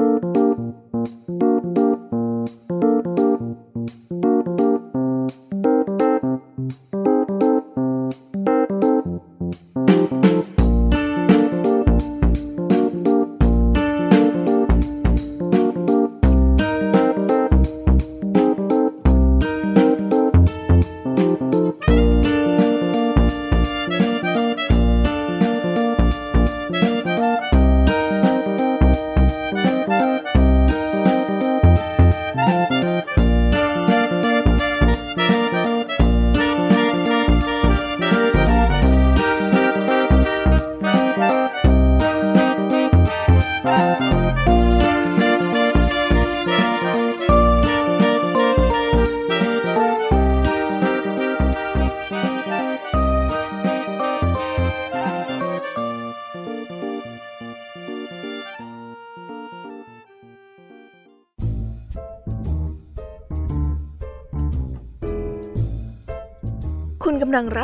ำ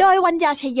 โดยวัญญาชยโย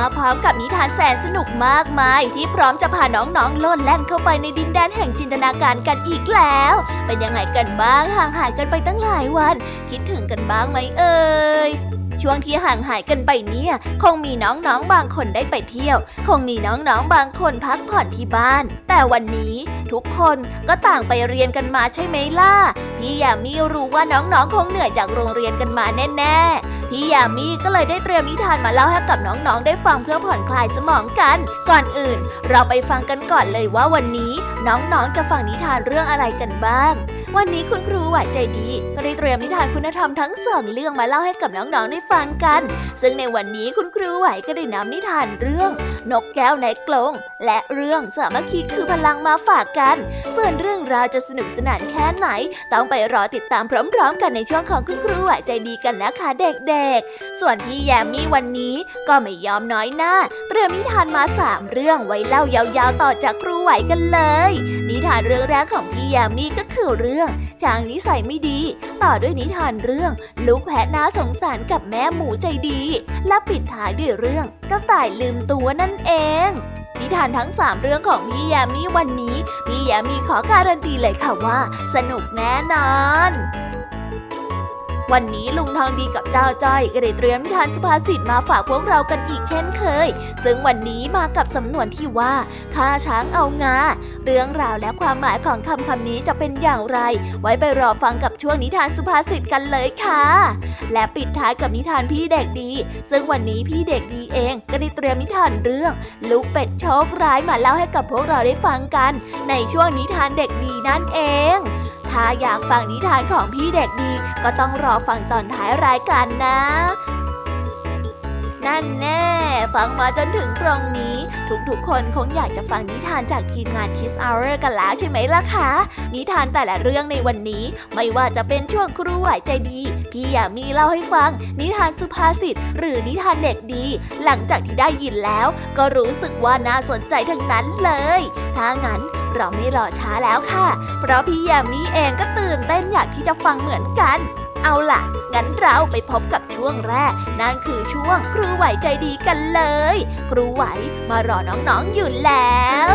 มาพร้อมกับนิทานแสนสนุกมากมาย ที่พร้อมจะพาน้องๆล่นแล่นเข้าไปในดินแดนแห่งจินตนาการกันอีกแล้ว เป็นยังไงกันบ้างห่างหายกันไปตั้งหลายวัน คิดถึงกันบ้างไหมเอ่ย ช่วงที่ห่างหายกันไปเนี่ย คงมีน้องๆบางคนได้ไปเที่ยว คงมีน้องๆบางคนพักผ่อนที่บ้าน แต่วันนี้ทุกคนก็ต่างไปเรียนกันมาใช่ไหมล่ะ พี่ยามีรู้ว่าน้องๆคงเหนื่อยจากโรงเรียนกันมาแน่ๆ พี่ยามีก็เลยได้เตรียมนิทานมาเล่าให้กับน้องๆ ได้ฟังเพื่อผ่อนคลายสมองกัน ก่อนอื่น เราไปฟังกันก่อนเลยว่าวันนี้ น้องๆจะฟังนิทานเรื่องอะไรกันบ้าง วันนี้คุณครูไหวใจดี ก็ได้เตรียมนิทานคุณธรรมทั้งสองเรื่องมาเล่าให้กับน้องๆได้ฟังกัน ซึ่งในวันนี้คุณครูไหวก็ได้นำนิทานเรื่อง นกแก้วในกลงและเรื่องสามัคคีคือพลังมาฝากกัน ส่วนเรื่องราวจะสนุกสนานแค่ไหน ต้องไปรอติดตามพร้อม ๆ กันในช่วงของคุณครูไหวใจดีกันนะคะเด็กๆ ส่วนพี่แยมมี่วันนี้ก็ไม่ยอมน้อยหน้า เตรียมนิทานมาสามเรื่องไว้เล่ายาวๆต่อจากครูไหวกันเลย นิทานเรื่องแรกของพี่แยามีก็คือเรื่องช้างนิสัยไม่ดี ต่อด้วยนิทานเรื่อง ลูกแพะน่าสงสารกับแม่หมูใจดี และปิดท้ายด้วยเรื่องกระต่ายลืมตัวนั่นเองนิทานทั้งสามเรื่องของพี่ยามีวันนี้ พี่ยามีขอการันตีเลยค่ะว่า สนุกแน่นอน วันนี้ลุงทองดีกับเจ้าจ้อยก็ได้เตรียมนิทานสุภาษิตมาฝากพวกเรากันอีกเช่นเคย ซึ่งวันนี้มากับสำนวนที่ว่าฆ่าช้างเอางา เรื่องราวและความหมายของคำคำนี้จะเป็นอย่างไร ไว้ไปรอฟังกับช่วงนิทานสุภาษิตกันเลยค่ะ และปิดท้ายกับนิทานพี่เด็กดี ซึ่งวันนี้พี่เด็กดีเองก็ได้เตรียมนิทานเรื่อง ลูกเป็ดโชคร้ายมาเล่าให้กับพวกเราได้ฟังกัน ในช่วงนิทานเด็กดีนั่นเอง ถ้าอยากฟังนิทานของพี่เด็กดี ก็ต้องรอฟังตอนท้ายรายการนะ นั่นแน่ ฟังมาจนถึงตรงนี้ ทุกๆ คนคงอยากจะฟังนิทานจากทีมงาน Kiss Hour กันแล้วใช่ไหมล่ะคะ นิทานแต่ละเรื่องในวันนี้ ไม่ว่าจะเป็นช่วงครูไหวใจดีพี่อยากมีเล่าให้ฟัง นิทานสุภาษิตหรือนิทานเด็กดี หลังจากที่ได้ยินแล้ว ก็รู้สึกว่าน่าสนใจทั้งนั้นเลย ถ้างั้น เราไม่รอช้าแล้วค่ะ เพราะพี่ยามีเองก็ตื่นเต้นอยากที่จะฟังเหมือนกัน เอาล่ะ งั้นเราไปพบกับช่วงแรก นั่นคือช่วงครูไหวใจดีกันเลย ครูไหวมารอน้องๆอยู่แล้ว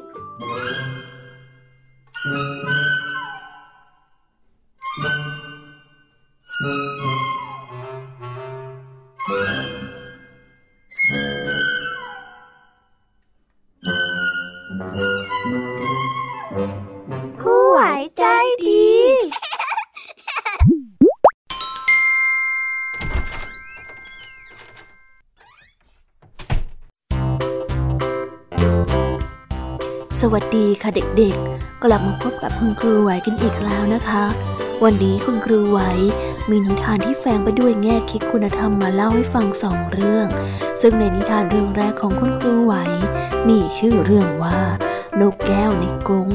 ค่ะเด็กๆ กลับมาพบกับคุณครูไหวกันอีกแล้วนะคะ วันนี้คุณครูไหวมีนิทานที่แฝงไปด้วยแง่คิดคุณธรรมมาเล่าให้ฟังสองเรื่อง ซึ่งในนิทานเรื่องแรกของคุณครูไหว มีชื่อเรื่องว่านกแก้วในกรง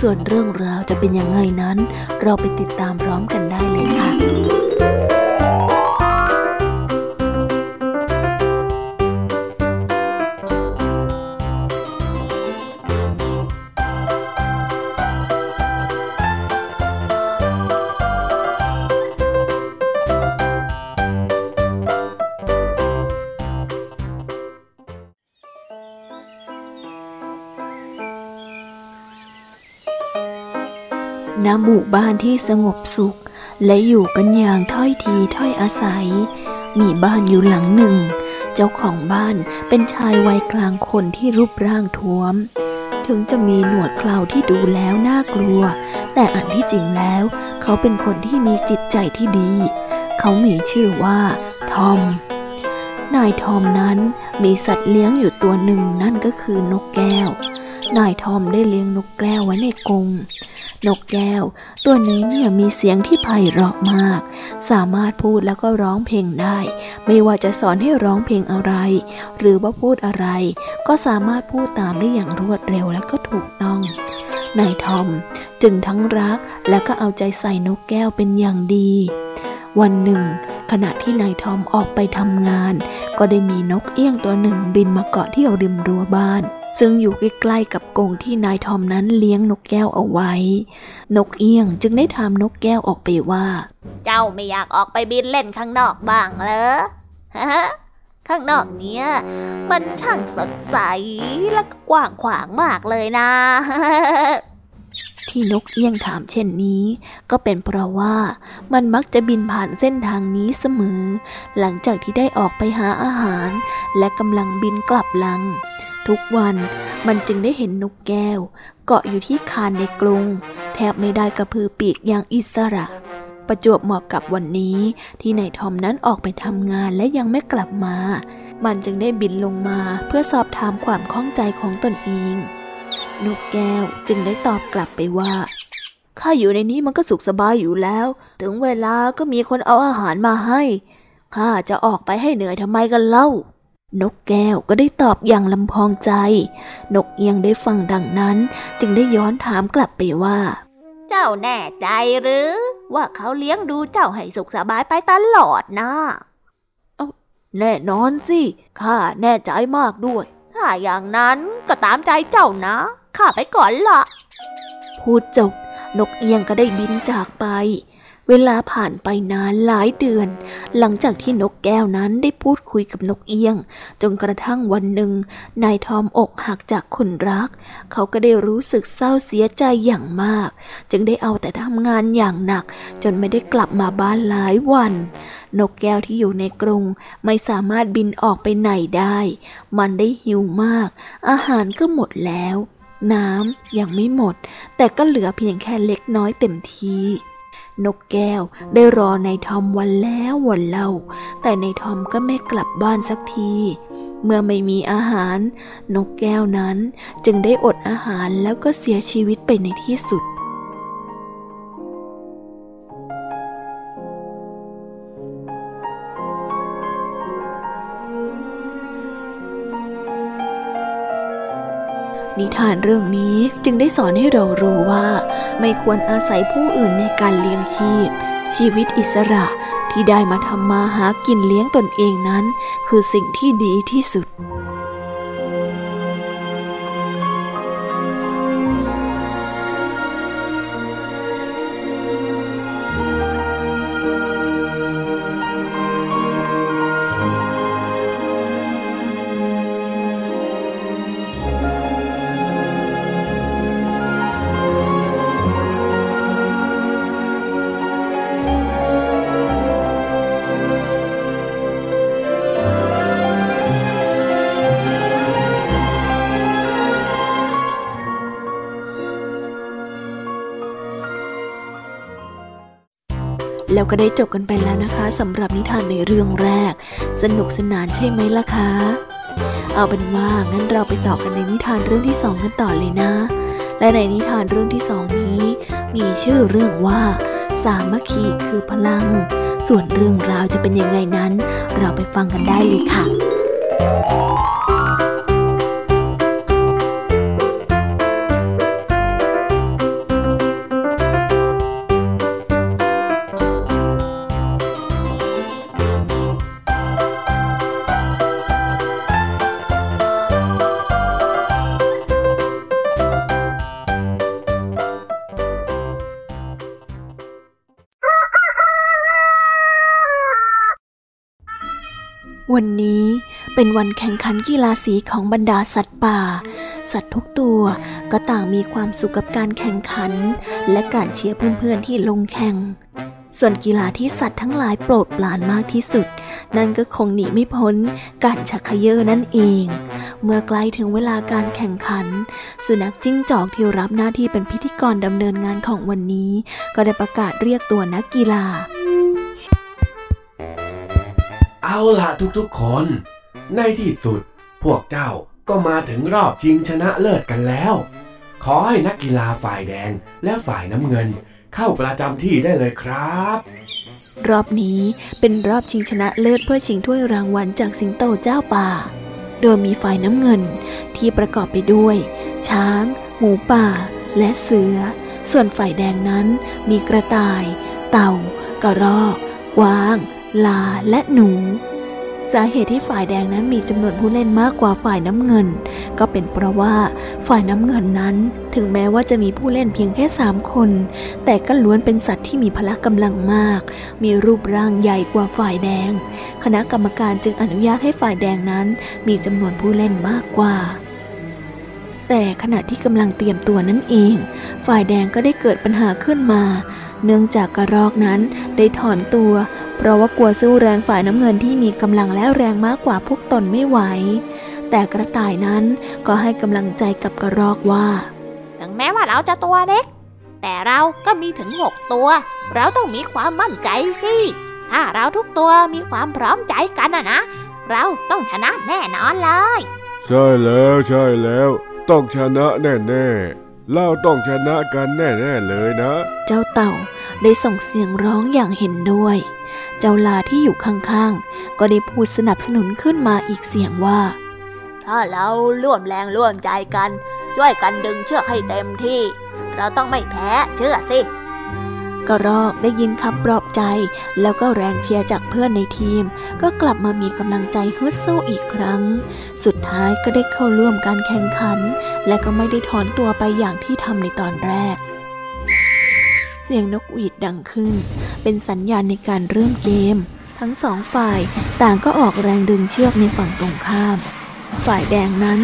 ส่วนเรื่องราวจะเป็นยังไงนั้น เราไปติดตามพร้อมกันได้เลยค่ะ ณหมู่บ้านที่สงบสุข และอยู่กันอย่างถ้อยทีถ้อยอาศัย มีบ้านอยู่หลังหนึ่ง เจ้าของบ้านเป็นชายวัยกลางคนที่รูปร่างท้วม ถึงจะมีหนวดเคราที่ดูแล้วน่ากลัว แต่อันที่จริงแล้ว เขาเป็นคนที่มีจิตใจที่ดี เขามีชื่อว่า ทอม นายทอมนั้นมีสัตว์เลี้ยงอยู่ตัวหนึ่งนั่นก็คือนกแก้วนายทอมได้เลี้ยงนกแก้วไว้ในกรง นกแก้ว ตัวนี้เนี่ยมีเสียงที่ไพเราะมาก สามารถพูดแล้วก็ร้องเพลงได้ ไม่ว่าจะสอนให้ร้องเพลงอะไร หรือว่าพูดอะไร ก็สามารถพูดตามได้อย่างรวดเร็วและก็ถูกต้องนายทอมจึงทั้งรักและก็เอาใจใส่นกแก้วเป็นอย่างดี วันหนึ่ง ขณะที่นายทอมออกไปทำงาน ก็ได้มีนกเอี้ยงตัวหนึ่งบินมาเกาะที่ริมรั้วบ้าน ซึ่งอยู่ใกล้ๆกับกรงที่นายทอมนั้นเลี้ยงนกแก้วเอาไว้ นกเอี้ยงจึงได้ถามนกแก้วออกไปว่า เจ้าไม่อยากออกไปบินเล่นข้างนอกบ้างเหรอฮะข้างนอกเนี้ยมันช่างสดใสและก็กว้างขวางมากเลยนะ ที่นกเอี้ยงถามเช่นนี้ ก็เป็นเพราะว่ามันมักจะบินผ่านเส้นทางนี้เสมอ หลังจากที่ได้ออกไปหาอาหาร และกำลังบินกลับลัง ทุกวันมันจึงได้เห็นนกแก้ว เกาะอยู่ที่คานในกรงแทบไม่ได้กระพือปีกอย่างอิสระ ประจวบเหมาะกับวันนี้ที่นายทอมนั้นออกไปทำงานและยังไม่กลับมา มันจึงได้บินลงมาเพื่อสอบถามความข้องใจของตนเอง นกแก้วจึงได้ตอบกลับไปว่าข้าอยู่ในนี้มันก็สุขสบายอยู่แล้ว ถึงเวลาก็มีคนเอาอาหารมาให้ข้าจะออกไปให้เหนื่อยทำไมกันเล่า นกแก้วก็ได้ตอบอย่างลำพองใจ นกเอียงได้ฟังดังนั้น จึงได้ย้อนถามกลับไปว่า เจ้าแน่ใจหรือ ว่าเขาเลี้ยงดูเจ้าให้สุขสบายไปตลอดนะแน่นอนสิ ข้าแน่ใจมากด้วย ถ้าอย่างนั้นก็ตามใจเจ้านะ ข้าไปก่อนละ พูดจบ นกเอียงก็ได้บินจากไป เวลาผ่านไปนานหลายเดือน หลังจากที่นกแก้วนั้นได้พูดคุยกับนกเอี้ยง จนกระทั่งวันหนึ่ง นายทอมอกหักจากคนรัก เขาก็ได้รู้สึกเศร้าเสียใจอย่างมาก จึงได้เอาแต่ทำงานอย่างหนัก จนไม่ได้กลับมาบ้านหลายวัน นกแก้วที่อยู่ในกรงไม่สามารถบินออกไปไหนได้ มันได้หิวมาก อาหารก็หมดแล้ว น้ำยังไม่หมด แต่ก็เหลือเพียงแค่เล็กน้อยเต็มที นกแก้วได้รอในทอมวันแล้ววันเล่า แต่ในทอมก็ไม่กลับบ้านสักที เมื่อไม่มีอาหาร นกแก้วนั้นจึงได้อดอาหารแล้วก็เสียชีวิตไปในที่สุด นิทานเรื่องนี้จึงได้สอนให้เรารู้ว่า ไม่ควรอาศัยผู้อื่นในการเลี้ยงชีพ ชีวิตอิสระที่ได้มาทำมาหากินเลี้ยงตนเองนั้น คือสิ่งที่ดีที่สุด ก็ได้จบกันไปแล้วนะคะสำหรับนิทานในเรื่องแรก สนุกสนานใช่ไหมล่ะคะ เอาเป็นว่างั้นเราไปต่อกันในนิทานเรื่องที่สองกันต่อเลยนะ และในนิทานเรื่องที่สองนี้ มีชื่อเรื่องว่า สามัคคีคือพลัง ส่วนเรื่องราวจะเป็นยังไงนั้น เราไปฟังกันได้เลยค่ะ วันแข่งขันกีฬาสีของบรรดาสัตว์ป่า สัตว์ทุกตัวก็ต่างมีความสุขกับการแข่งขัน และการเชียร์เพื่อนๆที่ลงแข่ง ส่วนกีฬาที่สัตว์ทั้งหลายโปรดปรานมากที่สุด นั่นก็คงหนีไม่พ้นการชักเขยอนั่นเอง เมื่อใกล้ถึงเวลาการแข่งขัน สุนัขจิ้งจอกที่รับหน้าที่เป็นพิธีกรดำเนินงานของวันนี้ ก็ได้ประกาศเรียกตัวนักกีฬาเอาล่ะทุกๆคน ในที่สุด พวกเจ้าก็มาถึงรอบชิงชนะเลิศกันแล้ว ขอให้นักกีฬาฝ่ายแดงและฝ่ายน้ำเงิน เข้าประจำที่ได้เลยครับรอบนี้เป็นรอบชิงชนะเลิศเพื่อชิงถ้วยรางวัลจากสิงโตเจ้าป่า โดยมีฝ่ายน้ำเงินที่ประกอบไปด้วย ช้าง หมูป่า และเสือ ส่วนฝ่ายแดงนั้นมีกระต่าย เต่า กระรอกกวาง ลาและหนู สาเหตุที่ฝ่ายแดงนั้นมีจำนวนผู้เล่นมากกว่าฝ่ายน้ำเงิน ก็เป็นเพราะว่าฝ่ายน้ำเงินนั้น ถึงแม้ว่าจะมีผู้เล่นเพียงแค่สามคน แต่ก็ล้วนเป็นสัตว์ที่มีพละกำลังมาก มีรูปร่างใหญ่กว่าฝ่ายแดง คณะกรรมการจึงอนุญาตให้ฝ่ายแดงนั้น มีจำนวนผู้เล่นมากกว่าแต่ขณะที่กำลังเตรียมตัวนั่นเอง ฝ่ายแดงก็ได้เกิดปัญหาขึ้นมา เนื่องจากกระรอกนั้นได้ถอนตัว เพราะว่ากลัวสู้แรงฝ่ายน้ำเงินที่มีกำลังและแรงมากกว่าพวกตนไม่ไหว แต่กระต่ายนั้นก็ให้กำลังใจกับกระรอกว่า ถึงแม้ว่าเราจะตัวเล็ก แต่เราก็มีถึงหกตัว เราต้องมีความมั่นใจสิ ถ้าเราทุกตัวมีความพร้อมใจกันอะนะ เราต้องชนะแน่นอนเลย ใช่แล้วใช่แล้ว ต้องชนะแน่ๆ เราต้องชนะกันแน่ๆเลยนะ เจ้าเต่าได้ส่งเสียงร้องอย่างเห็นด้วย เจ้าลาที่อยู่ข้างๆ ก็ได้พูดสนับสนุนขึ้นมาอีกเสียงว่า ถ้าเราร่วมแรงร่วมใจกัน ช่วยกันดึงเชือกให้เต็มที่ เราต้องไม่แพ้เชื่อสิ กระรอกได้ยินคำปลอบใจ แล้วก็แรงเชียร์จากเพื่อนในทีม ก็กลับมามีกำลังใจฮึดสู้อีกครั้ง สุดท้ายก็ได้เข้าร่วมการแข่งขัน และก็ไม่ได้ถอนตัวไปอย่างที่ทำในตอนแรก เสียงนกหวีดดังขึ้น เป็นสัญญาณในการเริ่มเกม ทั้งสองฝ่ายต่างก็ออกแรงดึงเชือกในฝั่งตรงข้ามฝ่ายแดงนั้น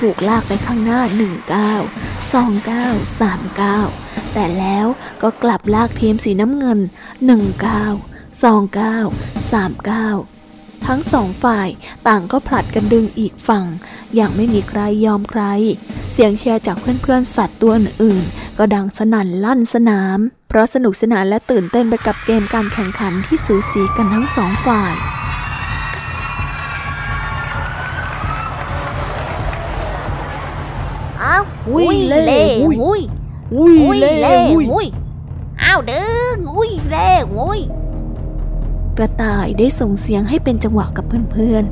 ถูกลากไปข้างหน้า 1 9 2 9 3 9 แต่แล้วก็กลับลากทีมสีน้ำเงินหนึ่งก้าวสองก้าวสามก้าวทั้งสองฝ่ายต่างก็ผลัดกันดึงอีกฝั่ง อย่างไม่มีใครยอมใคร เสียงเชียร์จากเพื่อนๆสัตว์ตัวอื่นๆ ก็ดังสนั่นลั่นสนาม เพราะสนุกสนานและตื่นเต้นไปกับเกมการแข่งขันที่สูสีกันทั้งสองฝ่ายอ้าวอุ้ยเล่เล่อุ้ย อุ้ยอุ้ยอุ้ยเล่เล่อุ้ยอุ้ยอ้าวดึงอุ้ยเล่อุ้ยกระต่ายได้ส่งเสียงให้เป็นจังหวะกับเพื่อน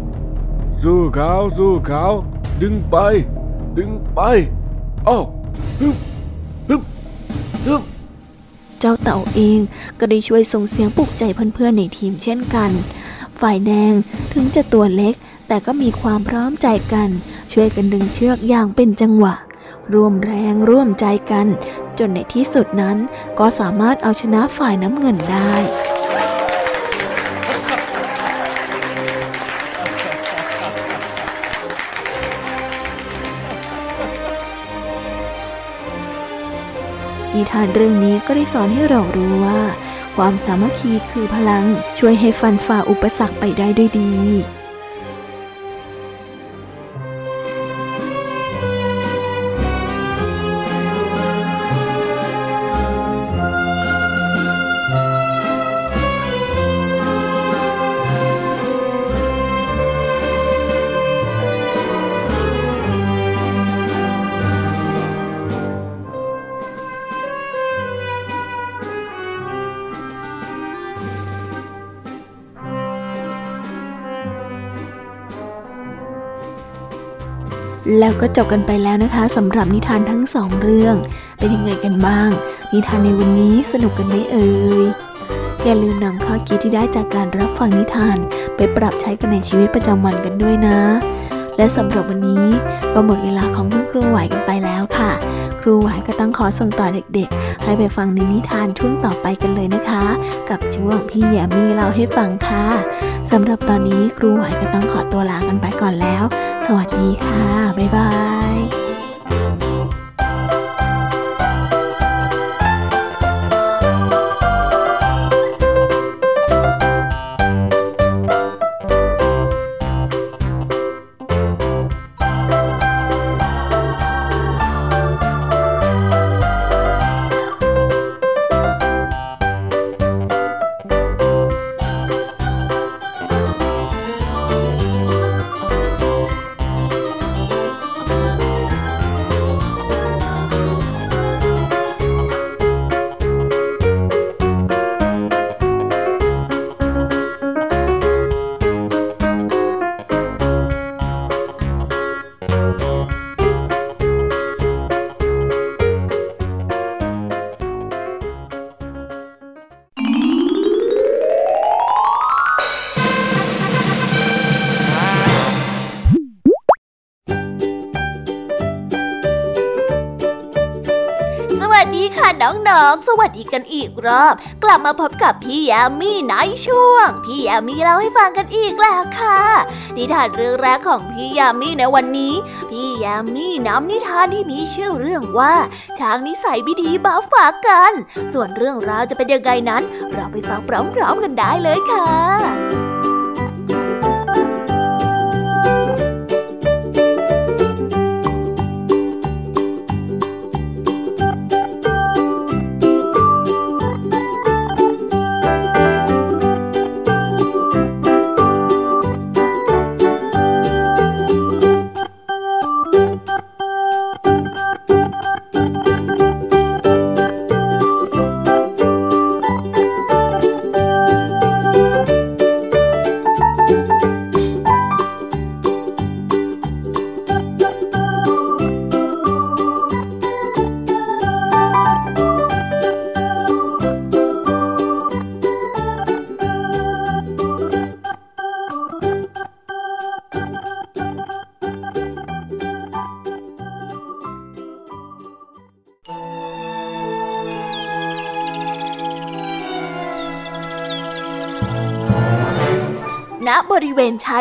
สู้เขาสู้เขาดึงไป ดึงไปอ้าวฮึบฮึบฮึบๆเจ้าเต่าเองก็ได้ช่วยส่งเสียงปลุกใจเพื่อนๆในทีมเช่นกัน ฝ่ายแดงถึงจะตัวเล็กแต่ก็มีความพร้อมใจกัน ช่วยกันดึงเชือกอย่างเป็นจังหวะ ร่วมแรงร่วมใจกัน จนในที่สุดนั้นก็สามารถเอาชนะฝ่ายน้ำเงินได้นิทานเรื่องนี้ก็ได้สอนให้เรารู้ว่า ความสามัคคีคือพลังช่วยให้ฟันฝ่าอุปสรรคไปได้ด้วยดี แล้วก็จบกันไปแล้วนะคะสำหรับนิทานทั้งสองเรื่อง เป็นยังไงกันบ้าง นิทานในวันนี้สนุกกันไหมเอ่ยอย่าลืมนำข้อคิดที่ได้จากการรับฟังนิทาน ไปปรับใช้กันในชีวิตประจำวันกันด้วยนะ และสำหรับวันนี้ก็หมดเวลาของเพื่อนครูไหวกันไปแล้วค่ะ ครูไหวก็ต้องขอส่งต่อเด็กๆ ให้ไปฟังในนิทานช่วงต่อไปกันเลยนะคะ กับช่วงพี่แยมมี่เล่าให้ฟังค่ะสำหรับตอนนี้ครูไหวก็ต้องขอตัวลากันไปก่อนแล้ว สวัสดีค่ะ บ๊ายบาย กันอีกรอบ กลับมาพบกับพี่ยามีในช่วง พี่ยามีเล่าให้ฟังกันอีกแล้วค่ะ นิทานเรื่องแรกของพี่ยามีในวันนี้ พี่ยามีนำนิทานที่มีชื่อเรื่องว่าช้างนิสัยไม่ดีมาฝากกัน ส่วนเรื่องราวจะเป็นยังไงนั้น เราไปฟังพร้อมๆกันได้เลยค่ะ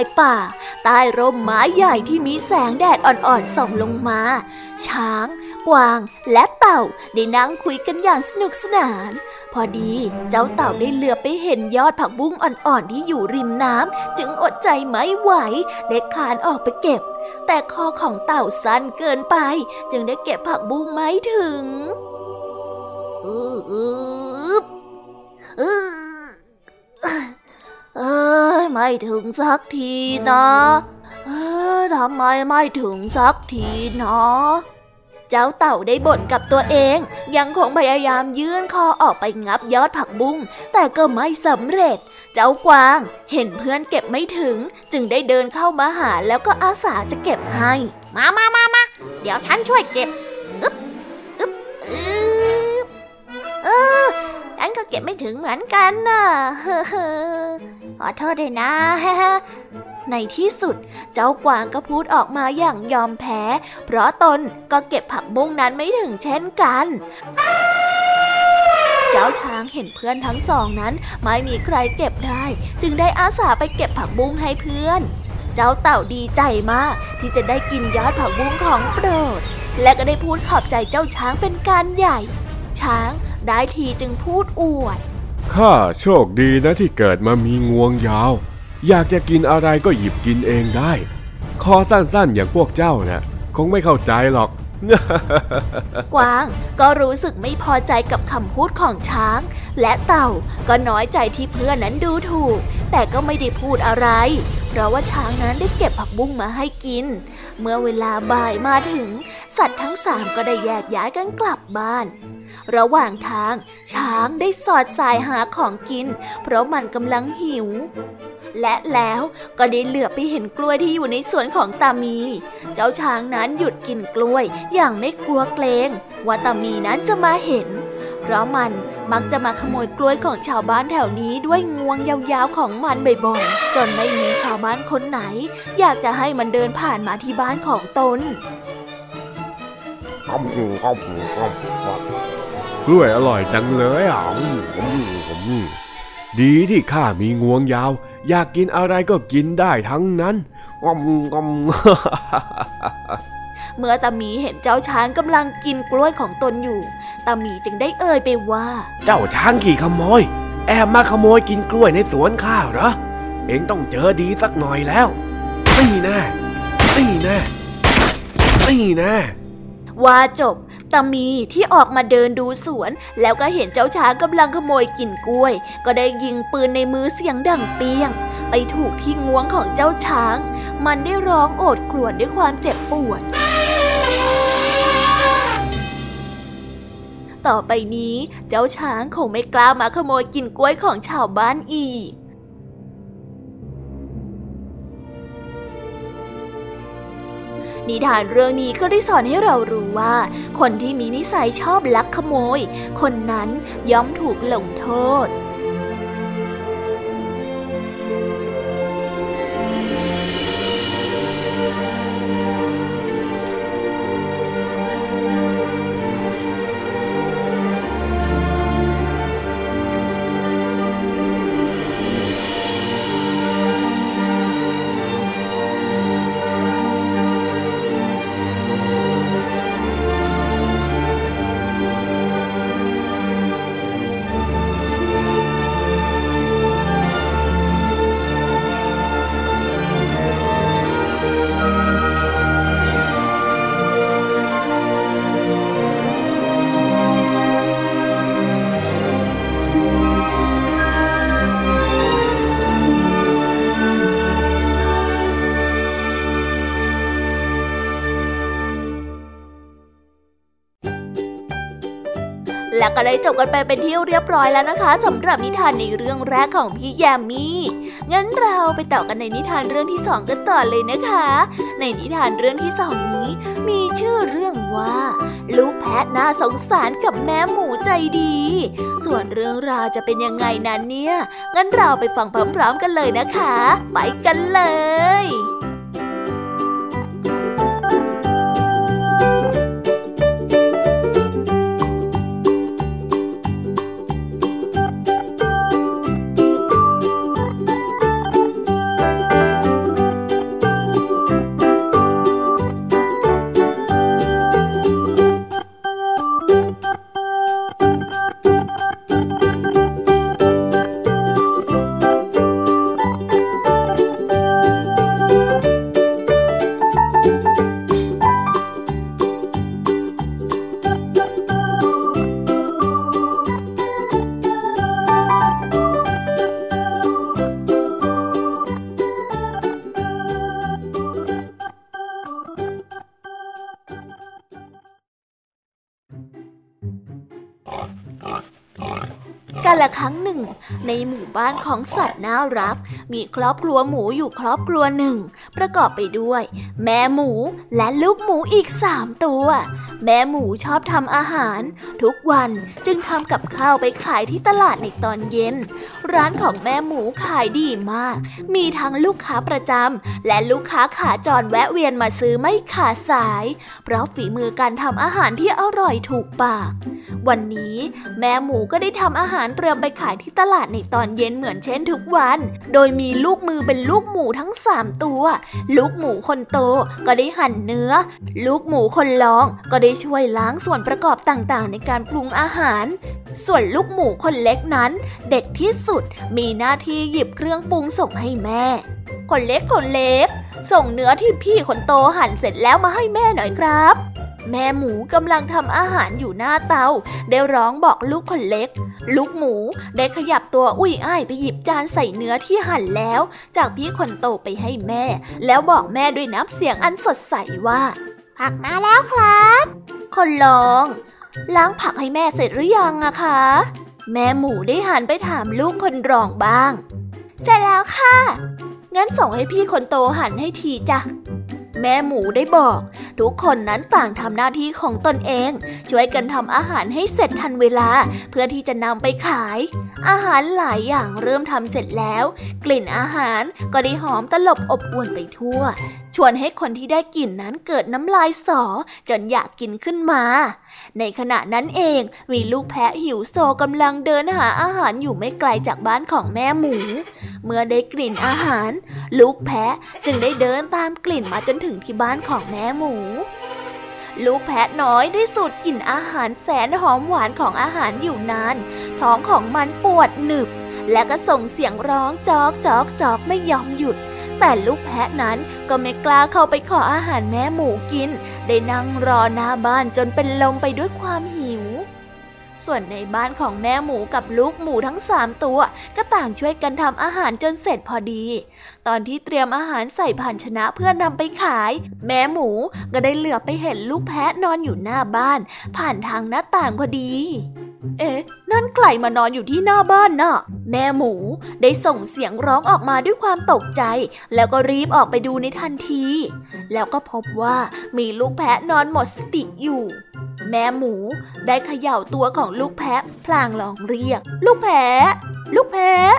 ายป่า ใต้ร่มไม้ใหญ่ที่มีแสงแดดอ่อนๆส่องลงมา ช้าง กวาง และเต่าได้นั่งคุยกันอย่างสนุกสนาน พอดีเจ้าเต่าได้เหลือบไปเห็นยอดผักบุ้งอ่อนๆที่อยู่ริมน้ำจึงอดใจไม่ไหวได้คานออกไปเก็บ แต่คอของเต่าสั้นเกินไป จึงได้เก็บผักบุ้งไม่ถึงอืออืออือ เอ้ยไม่ถึงสักทีนะเอ้ยทำไมไม่ถึงสักทีเนาะเจ้าเต่าได้บ่นกับตัวเอง ยังคงพยายามยื่นคอออกไปงับยอดผักบุ้งแต่ก็ไม่สำเร็จ เจ้ากวาง เห็นเพื่อนเก็บไม่ถึง จึงได้เดินเข้ามาหาแล้วก็อาสาจะเก็บให้ มามามามาเดี๋ยวฉันช่วยเก็บอึ๊บอึ๊บอึ๊บเออ ฉันก็เก็บไม่ถึงเหมือนกันน่ะขอโทษด้วยนะ ในที่สุดเจ้ากวางก็พูดออกมาอย่างยอมแพ้ เพราะตนก็เก็บผักบุ้งนั้นไม่ถึงเช่นกัน เจ้าช้างเห็นเพื่อนทั้งสองนั้น ไม่มีใครเก็บได้ จึงได้อาสาไปเก็บผักบุ้งให้เพื่อน เจ้าเต่าดีใจมาก ที่จะได้กินยอดผักบุ้งของโปรด และก็ได้พูดขอบใจเจ้าช้างเป็นการใหญ่ ช้าง ได้ทีจึงพูดอวด ข้าโชคดีนะที่เกิดมามีงวงยาว อยากจะกินอะไรก็หยิบกินเองได้ คอสั้นๆอย่างพวกเจ้านะ่ะคงไม่เข้าใจหรอก กวางก็รู้สึกไม่พอใจกับคำพูดของช้าง และเต่าก็น้อยใจที่เพื่อนนั้นดูถูก แต่ก็ไม่ได้พูดอะไร เพราะว่าช้างนั้นได้เก็บผักบุ้งมาให้กิน เมื่อเวลาบ่ายมาถึง สัตว์ทั้งสามก็ได้แยกย้ายกันกลับบ้าน ระหว่างทางช้างได้สอดสายหาของกิน เพราะมันกำลังหิว และแล้วก็ได้เหลือไปเห็นกล้วยที่อยู่ในสวนของตามี เจ้าช้างนั้นหยุดกินกล้วยอย่างไม่กลัวเกรงว่าตามีนั้นจะมาเห็น เพราะมัน มักจะมาขโมยกล้วยของชาวบ้านแถวนี้ด้วยงวงยาวๆของมันบ่อยๆจนไม่มีชาวบ้านคนไหน อยากจะให้มันเดินผ่านมาที่บ้านของตนกล้วยอร่อยจังเลยอะดีที่ข้ามีงวงยาว อยากกินอะไรก็กินได้ทั้งนั้นอมอม เมื่อตาหมีเห็นเจ้าช้างกำลังกินกล้วยของตนอยู่ ตาหมีจึงได้เอ่ยไปว่า เจ้าช้างขี่ขโมย แอบมาขโมยกินกล้วยในสวนข้าเหรอ เองต้องเจอดีสักหน่อยแล้วนี่แน่นี่แน่นี่แน่ว่าจบตามีที่ออกมาเดินดูสวน แล้วก็เห็นเจ้าช้างกำลังขโมยกินกล้วย ก็ได้ยิงปืนในมือเสียงดังเปียง ไปถูกที่งวงของเจ้าช้าง มันได้ร้องโอดครวญด้วยความเจ็บปวด ต่อไปนี้ เจ้าช้างคงไม่กล้ามาขโมยกินกล้วยของชาวบ้านอีกนิทานเรื่องนี้ก็ได้สอนให้เรารู้ว่า คนที่มีนิสัยชอบลักขโมย คนนั้นย่อมถูกลงโทษ ก็ได้จบกันไปเป็นที่เรียบร้อยแล้วนะคะสำหรับนิทานในเรื่องแรกของพี่แยมมี่งั้นเราไปต่อกันในนิทานเรื่องที่สองกันต่อเลยนะคะ ในนิทานเรื่องที่สองนี้ มีชื่อเรื่องว่า ลูกแพะน่าสงสารกับแม่หมูใจดี ส่วนเรื่องราวจะเป็นยังไงนั้นเนี่ยงั้นเราไปฟังพร้อมๆกันเลยนะคะ ไปกันเลย บ้านของสัตว์น่ารัก มีครอบครัวหมูอยู่ครอบครัวหนึ่ง ประกอบไปด้วย แม่หมูและลูกหมูอีกสามตัว แม่หมูชอบทำอาหาร ทุกวันจึงทำกับข้าวไปขายที่ตลาดในตอนเย็น ร้านของแม่หมูขายดีมาก มีทั้งลูกค้าประจำและลูกค้าขาจรแวะเวียนมาซื้อไม่ขาดสาย เพราะฝีมือการทำอาหารที่อร่อยถูกปาก วันนี้แม่หมูก็ได้ทำอาหารเตรียมไปขายที่ตลาดในตอนเย็นเหมือนเช่นทุกวัน โดยมีลูกมือเป็นลูกหมูทั้งสามตัว ลูกหมูคนโตก็ได้หั่นเนื้อ ลูกหมูคนรองก็ได้ช่วยล้างส่วนประกอบต่างๆ ในการปรุงอาหาร ส่วนลูกหมูคนเล็กนั้น เด็กที่สุดมีหน้าที่หยิบเครื่องปรุงส่งให้แม่ คนเล็กคนเล็ก ส่งเนื้อที่พี่คนโตหั่นเสร็จแล้วมาให้แม่หน่อยครับ แม่หมูกำลังทำอาหารอยู่หน้าเตา ได้ร้องบอกลูกคนเล็ก ลูกหมูได้ขยับตัวอุ้ยอ้ายไปหยิบจานใส่เนื้อที่หั่นแล้ว จากพี่คนโตไปให้แม่ แล้วบอกแม่ด้วยน้ำเสียงอันสดใสว่า ผักมาแล้วครับ คนลอง ล้างผักให้แม่เสร็จหรือยังอะคะ แม่หมูได้หันไปถามลูกคนรองบ้าง เสร็จแล้วค่ะ งั้นส่งให้พี่คนโตหันให้ทีจ้ะ แม่หมูได้บอก ทุกคนนั้นต่างทำหน้าที่ของตนเอง ช่วยกันทำอาหารให้เสร็จทันเวลา เพื่อที่จะนำไปขาย อาหารหลายอย่างเริ่มทำเสร็จแล้ว กลิ่นอาหารก็ได้หอมตลบอบอวนไปทั่ว ชวนให้คนที่ได้กลิ่นนั้นเกิดน้ำลายสอจนอยากกินขึ้นมา ในขณะนั้นเองมีลูกแพะหิวโซกำลังเดินหาอาหารอยู่ไม่ไกลจากบ้านของแม่หมู เมื่อได้กลิ่นอาหาร ลูกแพะจึงได้เดินตามกลิ่นมาจนถึงที่บ้านของแม่หมู ลูกแพะน้อยได้สูดกลิ่นอาหารแสนหอมหวานของอาหารอยู่นาน ท้องของมันปวดหนึบ และก็ส่งเสียงร้องจอกจอกจอกไม่ยอมหยุดแต่ลูกแพะนั้นก็ไม่กล้าเข้าไปขออาหารแม่หมูกิน ได้นั่งรอหน้าบ้านจนเป็นลมไปด้วยความหิว ส่วนในบ้านของแม่หมูกับลูกหมูทั้งสามตัว ก็ต่างช่วยกันทำอาหารจนเสร็จพอดี ตอนที่เตรียมอาหารใส่ภาชนะเพื่อนำไปขาย แม่หมูก็ได้เหลือไปเห็นลูกแพะนอนอยู่หน้าบ้าน ผ่านทางหน้าต่างพอดี เอ๊ะ นั่นใครมานอนอยู่ที่หน้าบ้านน่ะ แม่หมูได้ส่งเสียงร้องออกมาด้วยความตกใจ แล้วก็รีบออกไปดูในทันที แล้วก็พบว่ามีลูกแพะนอนหมดสติอยู่ แม่หมูได้เขย่าตัวของลูกแพะ พลางร้องเรียก ลูกแพะ ลูกแพะ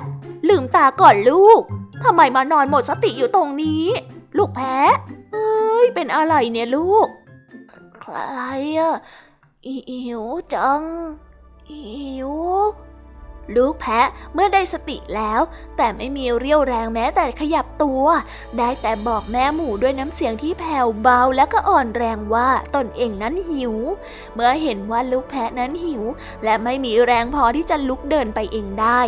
ลืมตาก่อนลูกทำไมมานอนหมดสติอยู่ตรงนี้ ลูกแพะ เอ้ย เป็นอะไรเนี่ยลูก ใครอะหิวจัง หิว ลูกแพะเมื่อได้สติแล้ว แต่ไม่มีเรี่ยวแรงแม้แต่ขยับตัว ได้แต่บอกแม่หมูด้วยน้ำเสียงที่แผ่วเบาและก็อ่อนแรงว่าตนเองนั้นหิว เมื่อเห็นว่าลูกแพะนั้นหิว และไม่มีแรงพอที่จะลุกเดินไปเองได้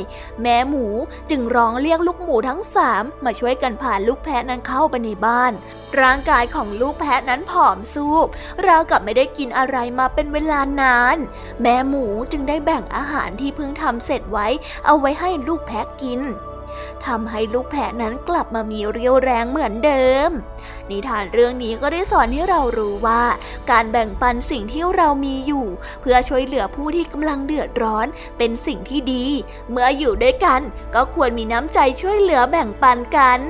แม่หมูจึงร้องเรียกลูกหมูทั้งสามมาช่วยกันพาลูกแพะนั้นเข้าไปในบ้าน ร่างกายของลูกแพะนั้นผอมซูบราวกับไม่ได้กินอะไรมาเป็นเวลานาน แม่หมูจึงได้แบ่งอาหารที่เพิ่งทำเสร็จไว้ เอาไว้ให้ลูกแพะกินทำให้ลูกแพะนั้นกลับมามีเรี่ยวแรงเหมือนเดิม นิทานเรื่องนี้ก็ได้สอนให้เรารู้ว่า การแบ่งปันสิ่งที่เรามีอยู่ เพื่อช่วยเหลือผู้ที่กำลังเดือดร้อน เป็นสิ่งที่ดี เมื่ออยู่ด้วยกัน ก็ควรมีน้ำใจช่วยเหลือแบ่งปันกัน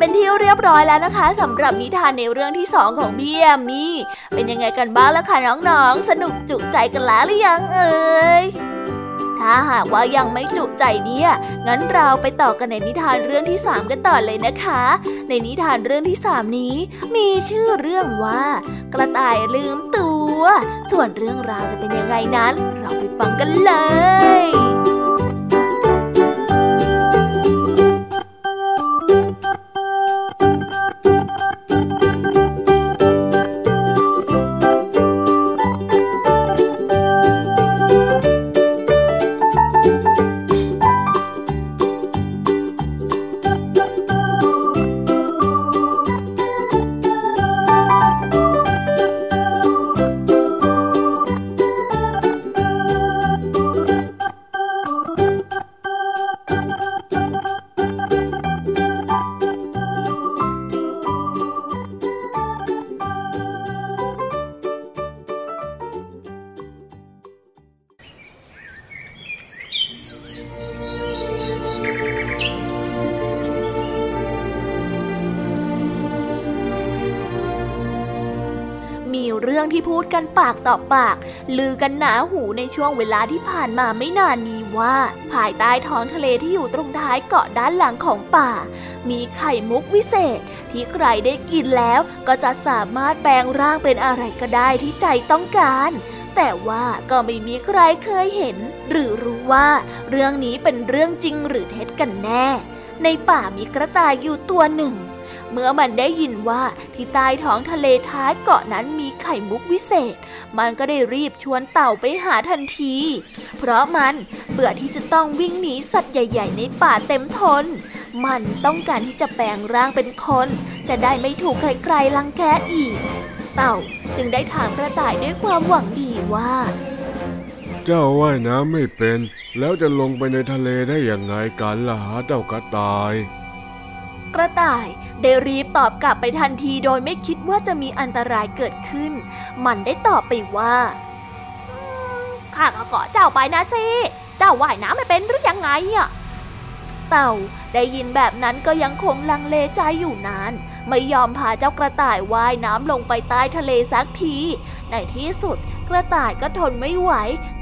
เป็นที่เรียบร้อยแล้วนะคะสำหรับนิทานในเรื่องที่สองของพี่แอมมี่ เป็นยังไงกันบ้างล่ะคะน้องๆ สนุกจุใจกันแล้วหรือยังเอ่ยถ้าหากว่ายังไม่จุใจเนี่ย งั้นเราไปต่อกันในนิทานเรื่องที่สามกันต่อเลยนะคะ ในนิทานเรื่องที่สามนี้ มีชื่อเรื่องว่า กระต่ายลืมตัว ส่วนเรื่องราวจะเป็นยังไงนั้น เราไปฟังกันเลย พูดกันปากต่อปาก ลือกันหนาหูในช่วงเวลาที่ผ่านมาไม่นานนี้ว่า ภายใต้ท้องทะเลที่อยู่ตรงท้ายเกาะด้านหลังของป่า มีไข่มุกวิเศษ ที่ใครได้กินแล้วก็จะสามารถแปลงร่างเป็นอะไรก็ได้ที่ใจต้องการแต่ว่าก็ไม่มีใครเคยเห็น หรือรู้ว่า เรื่องนี้เป็นเรื่องจริงหรือเท็จกันแน่ ในป่ามีกระต่ายอยู่ตัวหนึ่ง เมื่อมันได้ยินว่าที่ใต้ท้องทะเลท้ายเกาะนั้นมีไข่มุกวิเศษ มันก็ได้รีบชวนเต่าไปหาทันที เพราะมันเบื่อที่จะต้องวิ่งหนีสัตว์ใหญ่ ๆ ในป่าเต็มทน มันต้องการที่จะแปลงร่างเป็นคน จะได้ไม่ถูกใครๆลังแกอีก เต่าจึงได้ถามกระต่ายด้วยความหวังดีว่า เจ้าว่ายน้ำไม่เป็น แล้วจะลงไปในทะเลได้อย่างไงกันล่ะเจ้ากระต่าย กระต่าย ได้รีบตอบกลับไปทันทีโดยไม่คิดว่าจะมีอันตรายเกิดขึ้น มันได้ตอบไปว่าข้าก็เกาะเจ้าไปนะสิ เจ้าว่ายน้ำไม่เป็นหรือยังไงอะเต่าได้ยินแบบนั้นก็ยังคงลังเลใจอยู่นาน ไม่ยอมพาเจ้ากระต่ายว่ายน้ำลงไปใต้ทะเลสักที ในที่สุดกระต่ายก็ทนไม่ไหว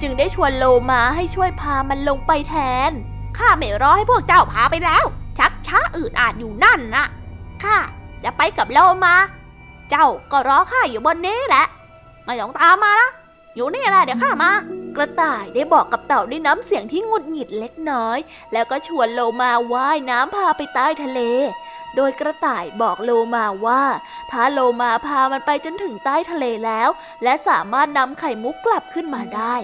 จึงได้ชวนโลมาให้ช่วยพามันลงไปแทน ข้าไม่รอให้พวกเจ้าพาไปแล้ว ชักช้าอืดอาดอยู่นั่นนะ ข้าจะไปกับโลมา เจ้าก็รอข้าอยู่บนนี้แหละ ไม่ต้องตามมานะ อยู่นี่แหละเดี๋ยวข้ามา กระต่ายได้บอกกับเต่าด้วยน้ำเสียงที่งุดหงิดเล็กน้อย แล้วก็ชวนโลมาว่ายน้ำพาไปใต้ทะเล โดยกระต่ายบอกโลมาว่าถ้าโลมาพามันไปจนถึงใต้ทะเลแล้ว และสามารถนำไข่มุกกลับขึ้นมาได้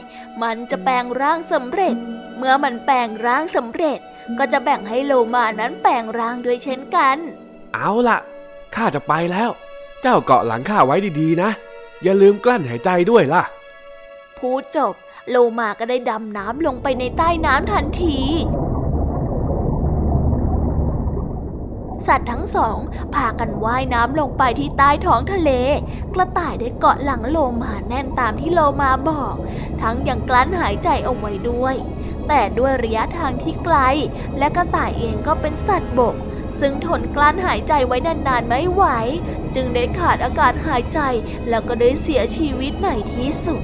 มันจะแปลงร่างสำเร็จ เมื่อมันแปลงร่างสำเร็จ ก็จะแบ่งให้โลมานั้นแปลงร่างด้วยเช่นกัน เอาละข้าจะไปแล้ว เจ้าเกาะหลังข้าไว้ดีๆนะ อย่าลืมกลั้นหายใจด้วยล่ะ พูดจบ โลมาก็ได้ดำน้ำลงไปในใต้น้ำทันที สัตว์ทั้งสองพากันว่ายน้ำลงไปที่ใต้ท้องทะเล กระต่ายได้เกาะหลังโลมาแน่นตามที่โลมาบอก ทั้งยังกลั้นหายใจเอาไว้ด้วย แต่ด้วยระยะทางที่ไกล และกระต่ายเองก็เป็นสัตว์บก ซึ่งทนกลั้นหายใจไว้นานๆไม่ไหว จึงได้ขาดอากาศหายใจแล้วก็ได้เสียชีวิตในที่สุด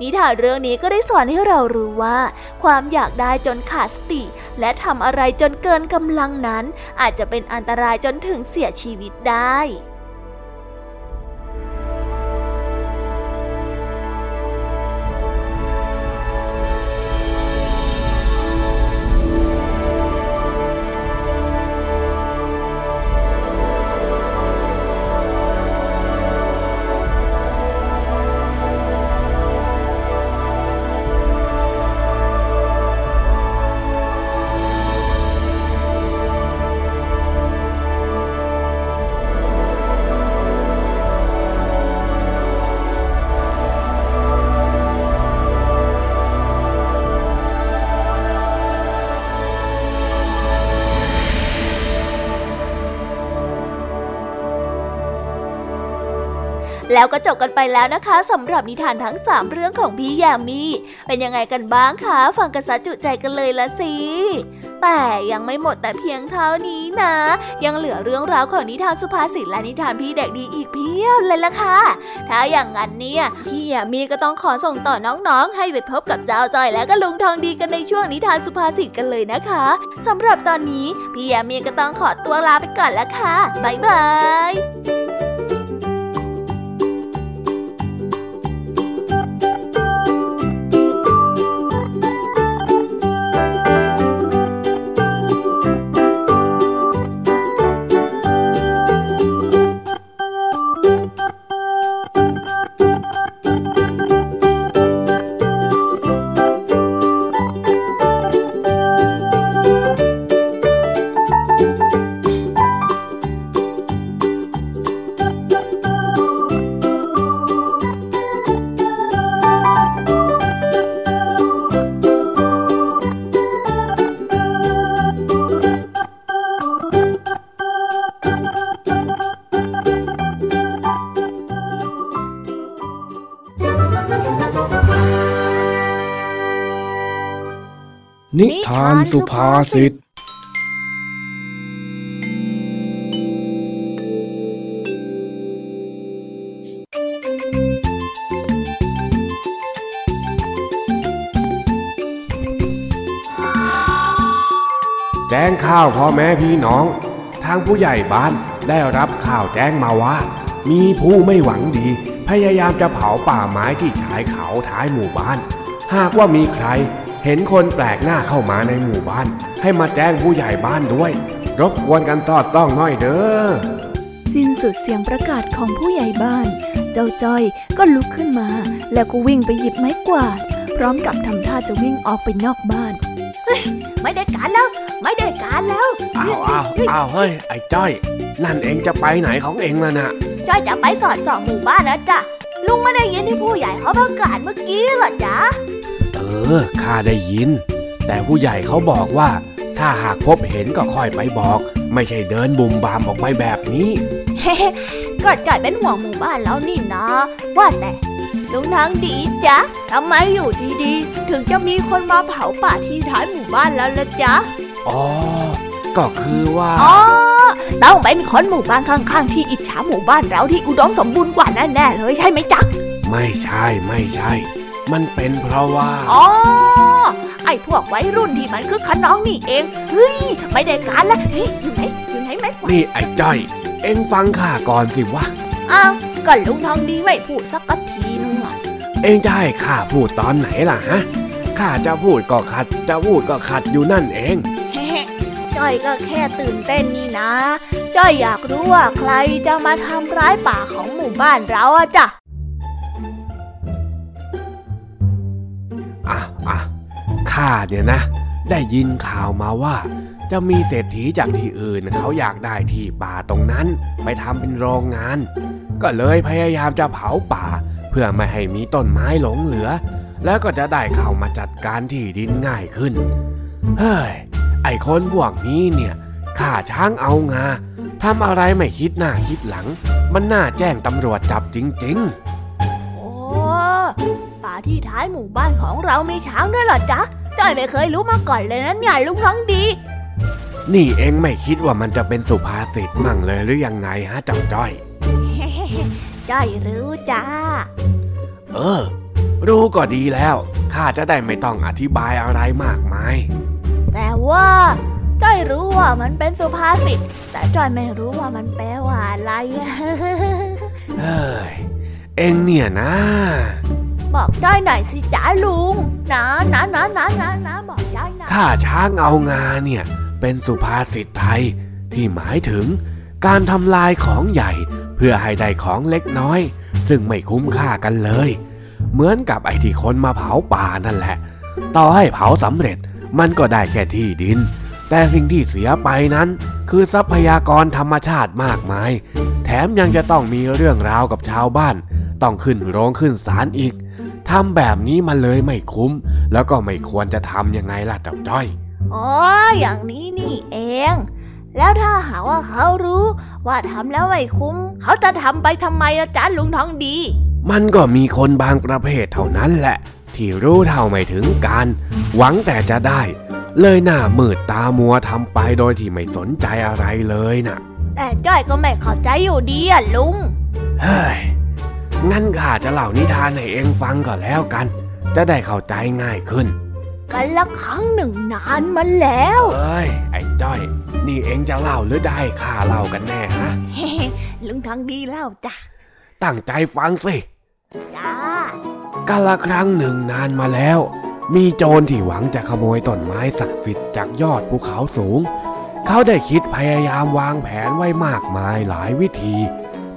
นิทานเรื่องนี้ก็ได้สอนให้เรารู้ว่า ความอยากได้จนขาดสติ และทำอะไรจนเกินกำลังนั้น อาจจะเป็นอันตรายจนถึงเสียชีวิตได้ แล้วก็จบกันไปแล้วนะคะสำหรับนิทานทั้ง 3 เรื่องของพี่ยามีเป็นยังไงกันบ้างคะฟังกระสะจุใจกันเลยละสิแต่ยังไม่หมดแต่เพียงเท่านี้นะ ยังเหลือเรื่องราวของนิทานสุภาษิตและนิทานพี่เด็กดีอีกเพียบเลยละค่ะ ถ้าอย่างนั้นเนี่ยพี่ยามีก็ต้องขอส่งต่อน้องๆ ให้ไปพบกับเจ้าจอยและก็ลุงทองดีกันในช่วงนิทานสุภาษิตกันเลยนะคะสำหรับตอนนี้พี่ยามีก็ต้องขอตัวลาไปก่อนล้วค่ะบ๊ายบาย นิทานสุภาษิต แจ้งข่าวพ่อแม่พี่น้อง ทางผู้ใหญ่บ้านได้รับข่าวแจ้งมาว่า มีผู้ไม่หวังดี พยายามจะเผาป่าไม้ที่ชายเขาท้ายหมู่บ้าน หากว่ามีใคร เห็นคนแปลกหน้าเข้ามาในหมู่บ้าน ให้มาแจ้งผู้ใหญ่บ้านด้วย รบกวนกันสอดต้องน้อยเด้อ สิ้นสุดเสียงประกาศของผู้ใหญ่บ้าน เจ้าจ้อยก็ลุกขึ้นมา แล้วก็วิ่งไปหยิบไม้กวาด พร้อมกับทำท่าจะวิ่งออกไปนอกบ้านไม่ได้การแล้ว ไม่ได้การแล้วอ้าวอ้าวอ้าวเฮ้ย ไอ้จ้อย นั่นเองจะไปไหนของเองล่ะนะจ้อยจะไปสอดส่องหมู่บ้านนะจ๊ะลุงไม่ได้ยินที่ผู้ใหญ่เขาประกาศเมื่อกี้หรอจ๊ะเออข้าได้ยิน แต่ผู้ใหญ่เขาบอกว่า ถ้าหากพบเห็นก็ค่อยไปบอก ไม่ใช่เดินบุมบามออกไปแบบนี้เฮ้ก็จ่อยเป็นห่วงหมู่บ้านแล้วนี่นะ ว่าแต่ลุงทางดีจ๊ะทำไมอยู่ดีๆ ถึงจะมีคนมาเผาป่าที่ท้ายหมู่บ้านแล้วล่ะจ๊ะ อ๋อ ก็คือว่า อ๋อ ต้องเป็นคนหมู่บ้านข้างๆ ที่อิจฉาหมู่บ้านเราที่อุดมสมบูรณ์กว่าแน่ๆเลยใช่ไหมจ๊ะ ไม่ใช่ไม่ใช่ มันเป็นเพราะว่า อ๋อ ไอ้พวกวัยรุ่นที่มันคือขน้องนี่เอง เฮ้ย ไม่ได้การละเฮ้ยอยู่ไหนอยู่ไหนไหมนี่ไอ้จ้อย เอ็งฟังข้าก่อนสิวะ อ้าวก็ลุงทองดีไม่พูดสักทีนึงอะเอ็งจะให้ข้าพูดตอนไหนล่ะฮะ ข้าจะพูดก็ขัด จะพูดก็ขัดอยู่นั่นเองจ้อยก็แค่ตื่นเต้นนี่นะ จ้อยอยากรู้ว่าใครจะมาทำร้ายป่าของหมู่บ้านเราอะจ้ะ อะอะข้าเนี่ยนะ ได้ยินข่าวมาว่า จะมีเศรษฐีจากที่อื่นเขาอยากได้ที่ป่าตรงนั้น ไปทำเป็นโรงงาน ก็เลยพยายามจะเผาป่า เพื่อไม่ให้มีต้นไม้หลงเหลือ แล้วก็จะได้เข้ามาจัดการที่ดินง่ายขึ้น เฮ้ย ไอ้คนพวกนี้เนี่ยข้าช้างเอางาทำอะไรไม่คิดหน้าคิดหลัง มันน่าแจ้งตำรวจจับจริงโอ้ ป่าที่ท้ายหมู่บ้านของเรามีช้างด้วยหรอจ๊ะจ้อยไม่เคยรู้มาก่อนเลยนะเนี่ยลุงท้องดี นี่เองไม่คิดว่ามันจะเป็นสุภาษิตมั่งเลยหรือยังไงฮะเจ้าจ้อยจ้อยรู้จ้า เออ รู้ก็ดีแล้วข้าจะได้ไม่ต้องอธิบายอะไรมากมาย แต่ว่าจ้อยรู้ว่ามันเป็นสุภาษิต แต่จ้อยไม่รู้ว่ามันแปลว่าอะไรเฮ้ย เองเนี่ยนะ บอกจ้หน่อยสิจ้าลุง นะนะนะนะนะนะบอกจ้หน่อยข้าช้างเอางาเนี่ย เป็นสุภาษิตไทยที่หมายถึง การทำลายของใหญ่เพื่อให้ได้ของเล็กน้อย ซึ่งไม่คุ้มค่ากันเลย เหมือนกับไอ้ที่คนมาเผาป่านั่นแหละ ต่อให้เผาสำเร็จมันก็ได้แค่ที่ดิน แต่สิ่งที่เสียไปนั้น คือทรัพยากรธรรมชาติมากมาย แถมยังจะต้องมีเรื่องราวกับชาวบ้าน ต้องขึ้นโรงขึ้นศาลอีก ทำแบบนี้มันเลยไม่คุ้ม แล้วก็ไม่ควรจะทำยังไงล่ะเจ้าจ้อยอ๋ออย่างนี้นี่เอง แล้วถ้าหากว่าเขารู้ ว่าทำแล้วไม่คุ้ม เขาจะทำไปทำไมล่ะจ๊ะลุงทองดี มันก็มีคนบางประเภทเท่านั้นแหละ ที่รู้เท่าไม่ถึงการ หวังแต่จะได้ เลยหน้ามืดตามัวทำไปโดยที่ไม่สนใจอะไรเลยน่ะแต่จ้อยก็ไม่เข้าใจอยู่ดีอะลุงเฮ้ย งั้นข้าจะเล่านิทานให้เองฟังก็แล้วกัน จะได้เข้าใจง่ายขึ้น กันละครั้งหนึ่งนานมาแล้ว เอ้ย ไอ้จ้อย นี่เองจะเล่าหรือจะให้ข้าเล่ากันแน่ฮะลุงทองดีเล่าจ้ะ ตั้งใจฟังสิจ้ากาละครั้งหนึ่งนานมาแล้ว มีโจรที่หวังจะขโมยต้นไม้ศักดิ์สิทธิ์จากยอดภูเขาสูง เขาได้คิดพยายามวางแผนไว้มากมายหลายวิธี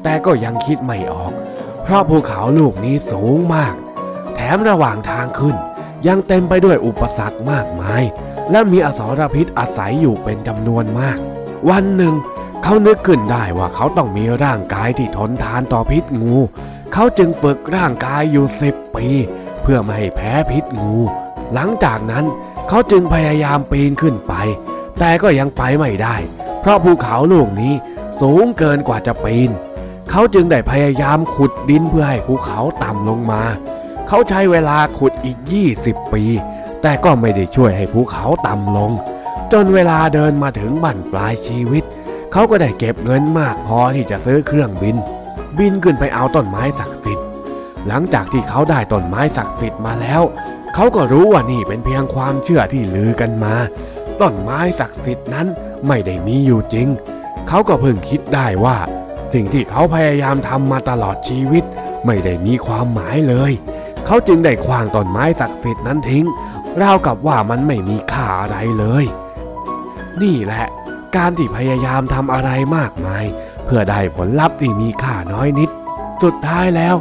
แต่ก็ยังคิดไม่ออก เพราะภูเขาลูกนี้สูงมาก แถมระหว่างทางขึ้น ยังเต็มไปด้วยอุปสรรคมากมาย และมีอสรพิษอาศัยอยู่เป็นจำนวนมาก วันหนึ่ง เขานึกขึ้นได้ว่าเขาต้องมีร่างกายที่ทนทานต่อพิษงู เขาจึงฝึกร่างกายอยู่สิบปี เพื่อไม่ให้แพ้พิษงู หลังจากนั้นเขาจึงพยายามปีนขึ้นไป แต่ก็ยังไปไม่ได้ เพราะภูเขาลูกนี้สูงเกินกว่าจะปีน เขาจึงได้พยายามขุดดินเพื่อให้ภูเขาต่ำลงมา เขาใช้เวลาขุดอีก 20 ปี แต่ก็ไม่ได้ช่วยให้ภูเขาต่ำลง จนเวลาเดินมาถึงบั้นปลายชีวิต เขาก็ได้เก็บเงินมากพอที่จะซื้อเครื่องบิน บินขึ้นไปเอาต้นไม้ศักดิ์สิทธิ์ หลังจากที่เขาได้ต้นไม้ศักดิ์สิทธิ์มาแล้ว เขาก็รู้ว่านี่เป็นเพียงความเชื่อที่ลือกันมา ต้นไม้ศักดิ์สิทธิ์นั้นไม่ได้มีอยู่จริง เขาก็เพิ่งคิดได้ว่า สิ่งที่เขาพยายามทำมาตลอดชีวิต ไม่ได้มีความหมายเลย เขาจึงได้ขว้างต้นไม้ศักดิ์สิทธิ์นั้นทิ้ง ราวกับว่ามันไม่มีค่าอะไรเลย นี่แหละ การที่พยายามทำอะไรมากมาย เพื่อได้ผลลัพธ์ที่มีค่าน้อยนิด สุดท้ายแล้ว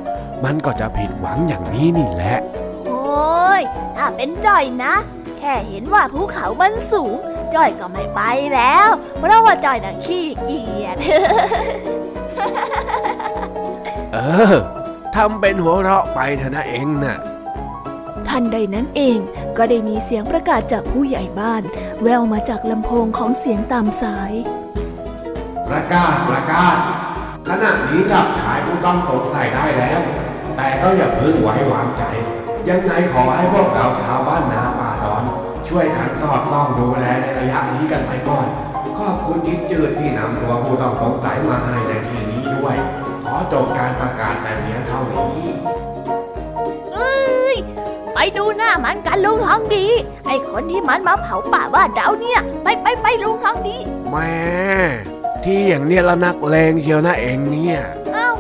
มันก็จะผิดหวังอย่างนี้นี่แหละ โอ้ยถ้าเป็นจอยนะ แค่เห็นว่าภูเขามันสูงจ้อยก็ไม่ไปแล้ว เพราะว่าจ้อยน่ะขี้เกียจ เออทำเป็นหัวเราะไปเถอะนะเองน่ะทันใดนั้นเองก็ได้มีเสียงประกาศจากผู้ใหญ่บ้าน แววมาจากลำโพงของเสียงตามสาย ประกาศประกาศขณะนี้จับชายผู้ต้องสงสัยได้แล้ว แต่ก็อย่าเพิ่งไว้วางใจ ยังไงขอให้พวกเราชาวบ้านนาป่าดอน ช่วยกันสอดส่องดูแลในระยะนี้กันไปก่อนขอบคุณทิศจืดที่นำตัวผู้ต้องสงสัยมาให้ในที่นี้ ด้วย ขอจบการประกาศแต่เพียงเท่านี้ เอ้ย ไปดูหน้ามันกันลุงทองดี ไอ้คนที่มันมาเผาป่าบ้านเราเนี่ย ไปไปไปลุงทองดี แม่ ที่อย่างเนี้ยละนักเลงเชียวนะเองเนี่ยเอ้า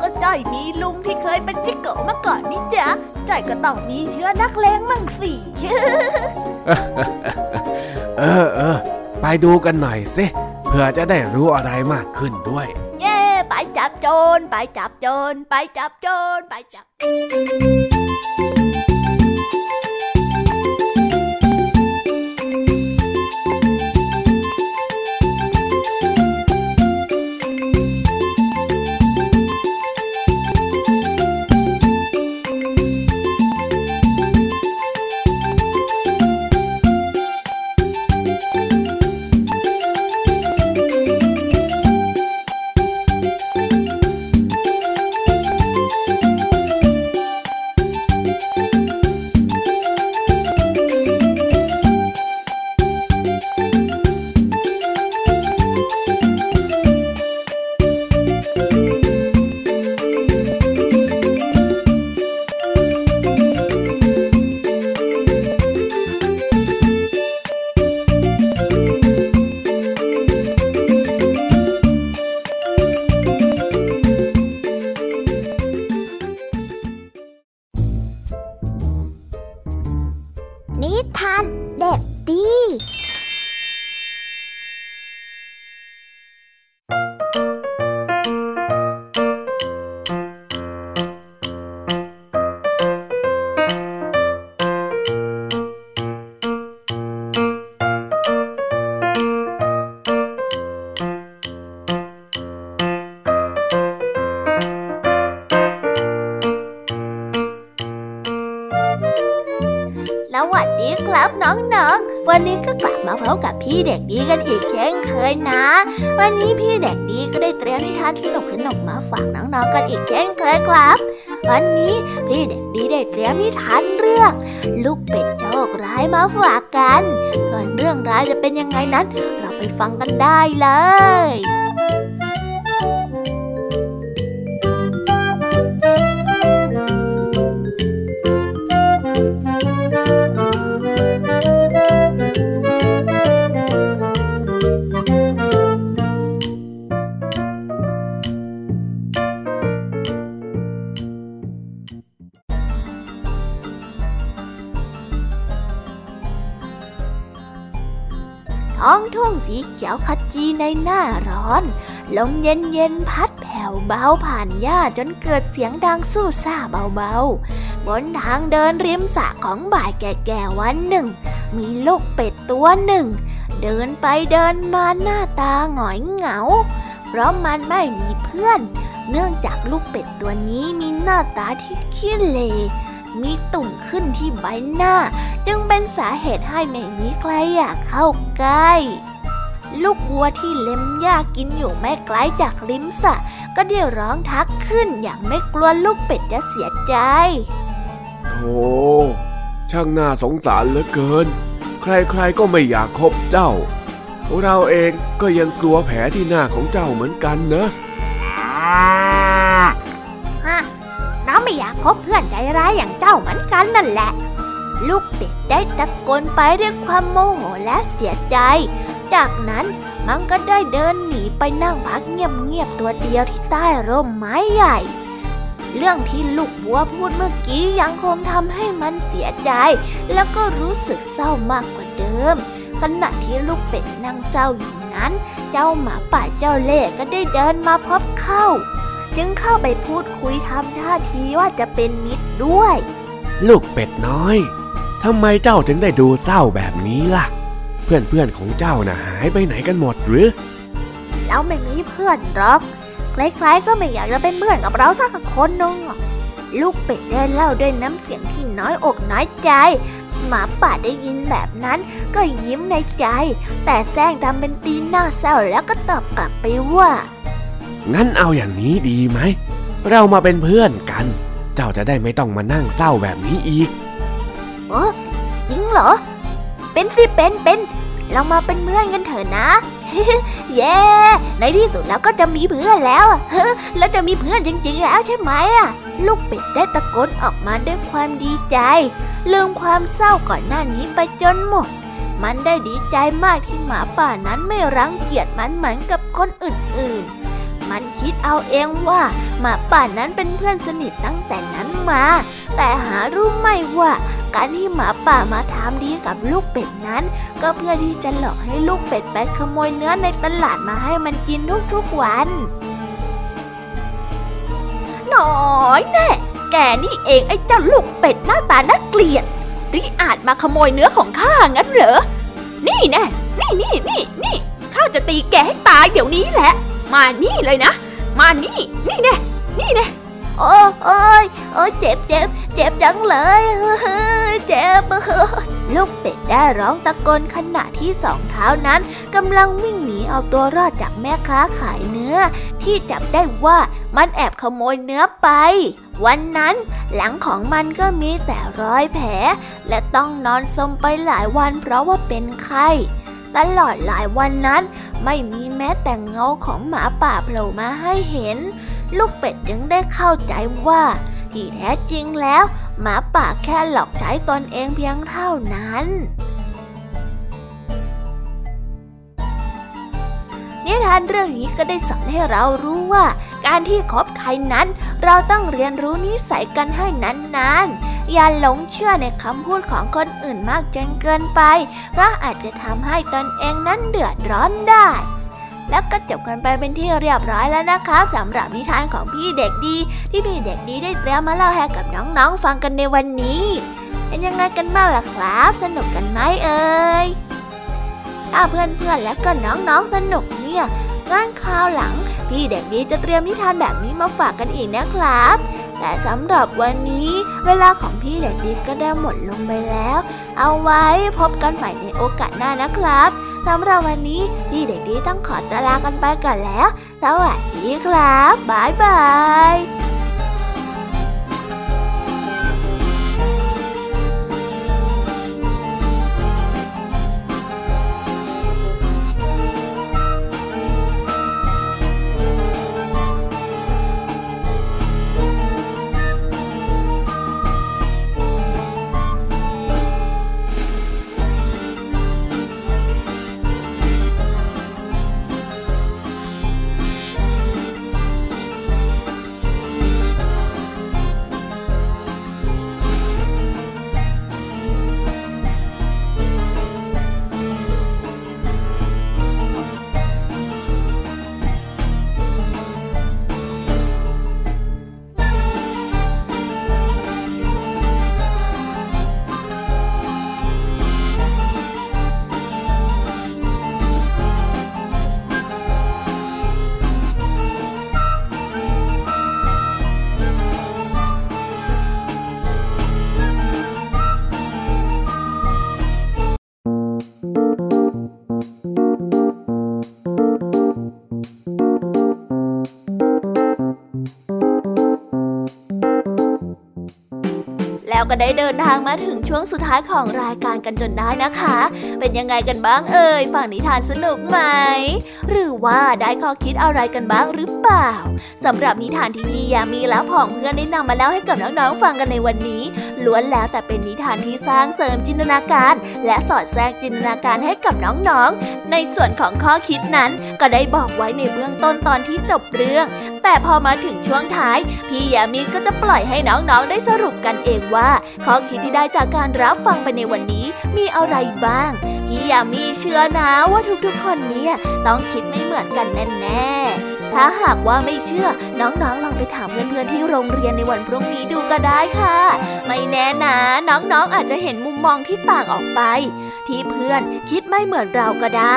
ก็จ้อยมีลุงที่เคยเป็นจิกโกะมาก่อนนี่จ๊ะจ้อยก็ต้องมีเชื้อนักเลงมั่งสิเออเออไปดูกันหน่อยสิเพื่อจะได้รู้อะไรมากขึ้นด้วยเย้ไป จับโจร ไปจับโจร ไปจับโจร ไปจับ บมากับพี่เด็กดีกันอีกเช่นเคยนะ วันนี้พี่เด็กดีก็ได้เตรียมนิทานสนุกสนุกมาฝากน้องๆกันอีกเช่นเคยครับ วันนี้พี่เด็กดีได้เตรียมนิทานเรื่อง ลูกเป็ดโชคร้ายมาฝากกันส่วนเรื่องร้ายจะเป็นยังไงนั้น เราไปฟังกันได้เลย ในหน้าร้อน ลมเย็นเย็นพัดแผ่วเบาผ่านหญ้าจนเกิดเสียงดังสู้ซ่าเบาๆ บนทางเดินริมสระของบ่ายแก่ๆวันหนึ่ง มีลูกเป็ดตัวหนึ่ง เดินไปเดินมาหน้าตาหงอยเหงา เพราะมันไม่มีเพื่อน เนื่องจากลูกเป็ดตัวนี้มีหน้าตาที่ขี้เละมีตุ่มขึ้นที่ใบหน้า จึงเป็นสาเหตุให้ไม่มีใครอยากเข้าใกล้ ลูกวัวที่เล็มหญ้ากินอยู่ไม่ไกลจากริมสระก็เดี่ยวร้องทักขึ้นอย่างไม่กลัวลูกเป็ดจะเสียใจโธ่ช่างน่าสงสารเหลือเกิน ใครๆก็ไม่อยากคบเจ้า เราเองก็ยังกลัวแผลที่หน้าของเจ้าเหมือนกันเนอะน้องไม่อยากคบเพื่อนใจร้ายอย่างเจ้าเหมือนกันนั่นแหละ ลูกเป็ดได้ตะโกนไปด้วยความโมโหและเสียใจ จากนั้นมันก็ได้เดินหนีไปนั่งพักเงียบๆตัวเดียวที่ใต้ร่มไม้ใหญ่ เรื่องที่ลูกบัวพูดเมื่อกี้ยังคงทำให้มันเสียใจ แล้วก็รู้สึกเศร้ามากกว่าเดิม ขณะที่ลูกเป็ดนั่งเศร้าอยู่นั้น เจ้าหมาป่าเจ้าเล่ก็ได้เดินมาพบเข้า จึงเข้าไปพูดคุยทำท่าทีว่าจะเป็นมิตรด้วย ลูกเป็ดน้อยทำไมเจ้าถึงได้ดูเศร้าแบบนี้ล่ะ เพื่อนเพื่อนของเจ้าน่ะหายไปไหนกันหมดหรือ เราไม่มีเพื่อนหรอกใครๆก็ไม่อยากจะเป็นเพื่อนกับเราสักคนนึงลูกเป็ดได้เล่าด้วยน้ำเสียงที่น้อยอกน้อยใจหมาป่าได้ยินแบบนั้นก็ยิ้มในใจ แต่แซงดำเป็นตีนหน้าเศร้าแล้วก็ตอบกลับไปว่า งั้นเอาอย่างนี้ดีไหม เรามาเป็นเพื่อนกัน เจ้าจะได้ไม่ต้องมานั่งเศร้าแบบนี้อีกเออจริงเหรอ เป็นสิเป็นเป็น เรามาเป็นเพื่อนกันเถอะนะ เย้ ในที่สุดเราก็จะมีเพื่อนแล้วเฮ้แล้วจะมีเพื่อนจริง ๆ แล้วใช่ไหมอะ ลูกเป็ดได้ตะโกนออกมาด้วยความดีใจ ลืมความเศร้าก่อนหน้านี้ไปจนหมด มันได้ดีใจมากที่หมาป่านั้นไม่รังเกียจมันเหมือนกับคนอื่นๆ มันคิดเอาเองว่าหมาป่านั้นเป็นเพื่อนสนิทตั้งแต่นั้นมา แต่หารู้ไม่ว่า การที่หมาป่ามาทำดีกับลูกเป็ดนั้น ก็เพื่อที่จะหลอกให้ลูกเป็ดไปขโมยเนื้อในตลาดมาให้มันกินทุกๆวันน้อยแน่แกนี่เองไอ้เจ้าลูกเป็ดหน้าตาน่าเกลียดริอาจมาขโมยเนื้อของข้างั้นเหรอ นี่แน่นี่นี่นี่นี่ข้าจะตีแกให้ตายเดี๋ยวนี้แหละ มานี่เลยนะ มานี่ นี่แน่นี่แน่โอ้โอ้ยโอ้เจ็บเจ็บเจ็บจังเลยเจ็บลูกเป็ดได้ร้องตะโกนขณะที่สองเท้านั้นกำลังวิ่งหนีเอาตัวรอดจากแม่ค้าขายเนื้อ ที่จับได้ว่ามันแอบขโมยเนื้อไป วันนั้นหลังของมันก็มีแต่รอยแผล และต้องนอนสมไปหลายวันเพราะว่าเป็นไข้ ตลอดหลายวันนั้น ไม่มีแม้แต่เงาของหมาป่าโผล่มาให้เห็น ลูกเป็ดจึงได้เข้าใจว่า ที่แท้จริงแล้ว หมาป่าแค่หลอกใช้ตนเองเพียงเท่านั้น นิทานเรื่องนี้ก็ได้สอนให้เรารู้ว่า การที่คบใครนั้น เราต้องเรียนรู้นิสัยกันให้นานๆ อย่าหลงเชื่อในคำพูดของคนอื่นมากจนเกินไป เพราะอาจจะทำให้ตนเองนั้นเดือดร้อนได้ แล้วก็จบกันไปเป็นที่เรียบร้อยแล้วนะครับสำหรับนิทานของพี่เด็กดี ที่พี่เด็กดีได้เตรียมมาเล่าให้กับน้องๆฟังกันในวันนี้เป็นยังไงกันบ้างล่ะครับ สนุกกันไหมเอ่ย ถ้าเพื่อนๆและก็น้องๆสนุกเนี่ยงั้นคราวหลัง พี่เด็กดีจะเตรียมนิทานแบบนี้มาฝากกันอีกนะครับ แต่สำหรับวันนี้เวลาของพี่เด็กดีก็ได้หมดลงไปแล้ว เอาไว้พบกันใหม่ในโอกาสหน้านะครับสำหรับวันนี้พี่เด็กดีต้องขอตลากันไปก่อนแล้ว สวัสดีครับ บ๊ายบาย ก็ได้เดินทางมาถึงช่วงสุดท้ายของรายการกันจนได้นะคะ เป็นยังไงกันบ้างเอ่ยฝั่งนิทานสนุกไหม หรือว่าได้ข้อคิดอะไรกันบ้างหรือเปล่าสำหรับนิทานที่พี่ยามีและผองเพื่อนได้นำมาเล่าให้กับน้องๆฟังกันในวันนี้ ล้วนแล้วแต่เป็นนิทานที่สร้างเสริมจินตนาการ และสอดแทรกจินตนาการให้กับน้องๆ ในส่วนของข้อคิดนั้นก็ได้บอกไว้ในเบื้องต้นตอนที่จบเรื่อง แต่พอมาถึงช่วงท้าย พี่ยามีก็จะปล่อยให้น้องๆ ได้สรุปกันเองว่า ข้อคิดที่ได้จากการรับฟังไปในวันนี้มีอะไรบ้างพี่ยามีเชื่อนะว่าทุกๆคนเนี่ยต้องคิดไม่เหมือนกันแน่ๆ ถ้าหากว่าไม่เชื่อ น้องๆ ลองไปถามเพื่อนๆ ที่โรงเรียนในวันพรุ่งนี้ดูก็ได้ค่ะ ไม่แน่นะน้องๆอาจจะเห็นมุมมองที่ต่างออกไป ที่เพื่อนคิดไม่เหมือนเราก็ได้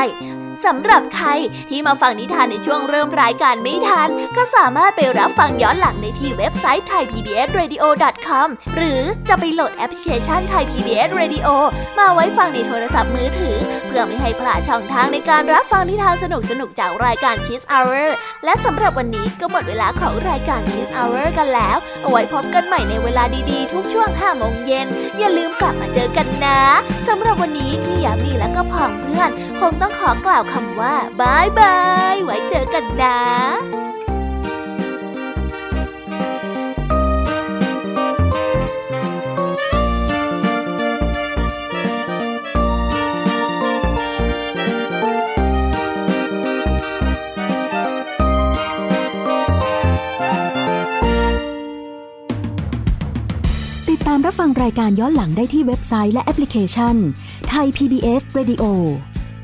สำหรับใครที่มาฟังนิทานในช่วงเริ่มรายการไม่ทัน ก็สามารถไปรับฟังย้อนหลังในที่เว็บไซต์ thaipbsradio.com หรือจะไปโหลดแอปพลิเคชัน Thai PBS Radio มาไว้ฟังในโทรศัพท์มือถือ เพื่อไม่ให้พลาดช่องทางในการรับฟังนิทานสนุกๆจากรายการ Kids Hour และสำหรับวันนี้ก็หมดเวลาของรายการ Kids Hour กันแล้ว เอาไว้พบกันใหม่ในเวลาดีๆ ทุกช่วง5โมงเย็นอย่าลืมกลับมาเจอกันนะสำหรับวันนี้พี่ยามีและก็พ่องเพื่อน คงต้องขอกล่าวคำว่าบายบาย ไว้เจอกันนะตามรับฟังรายการย้อนหลังได้ที่เว็บไซต์และแอปพลิเคชันไทย PBS Radio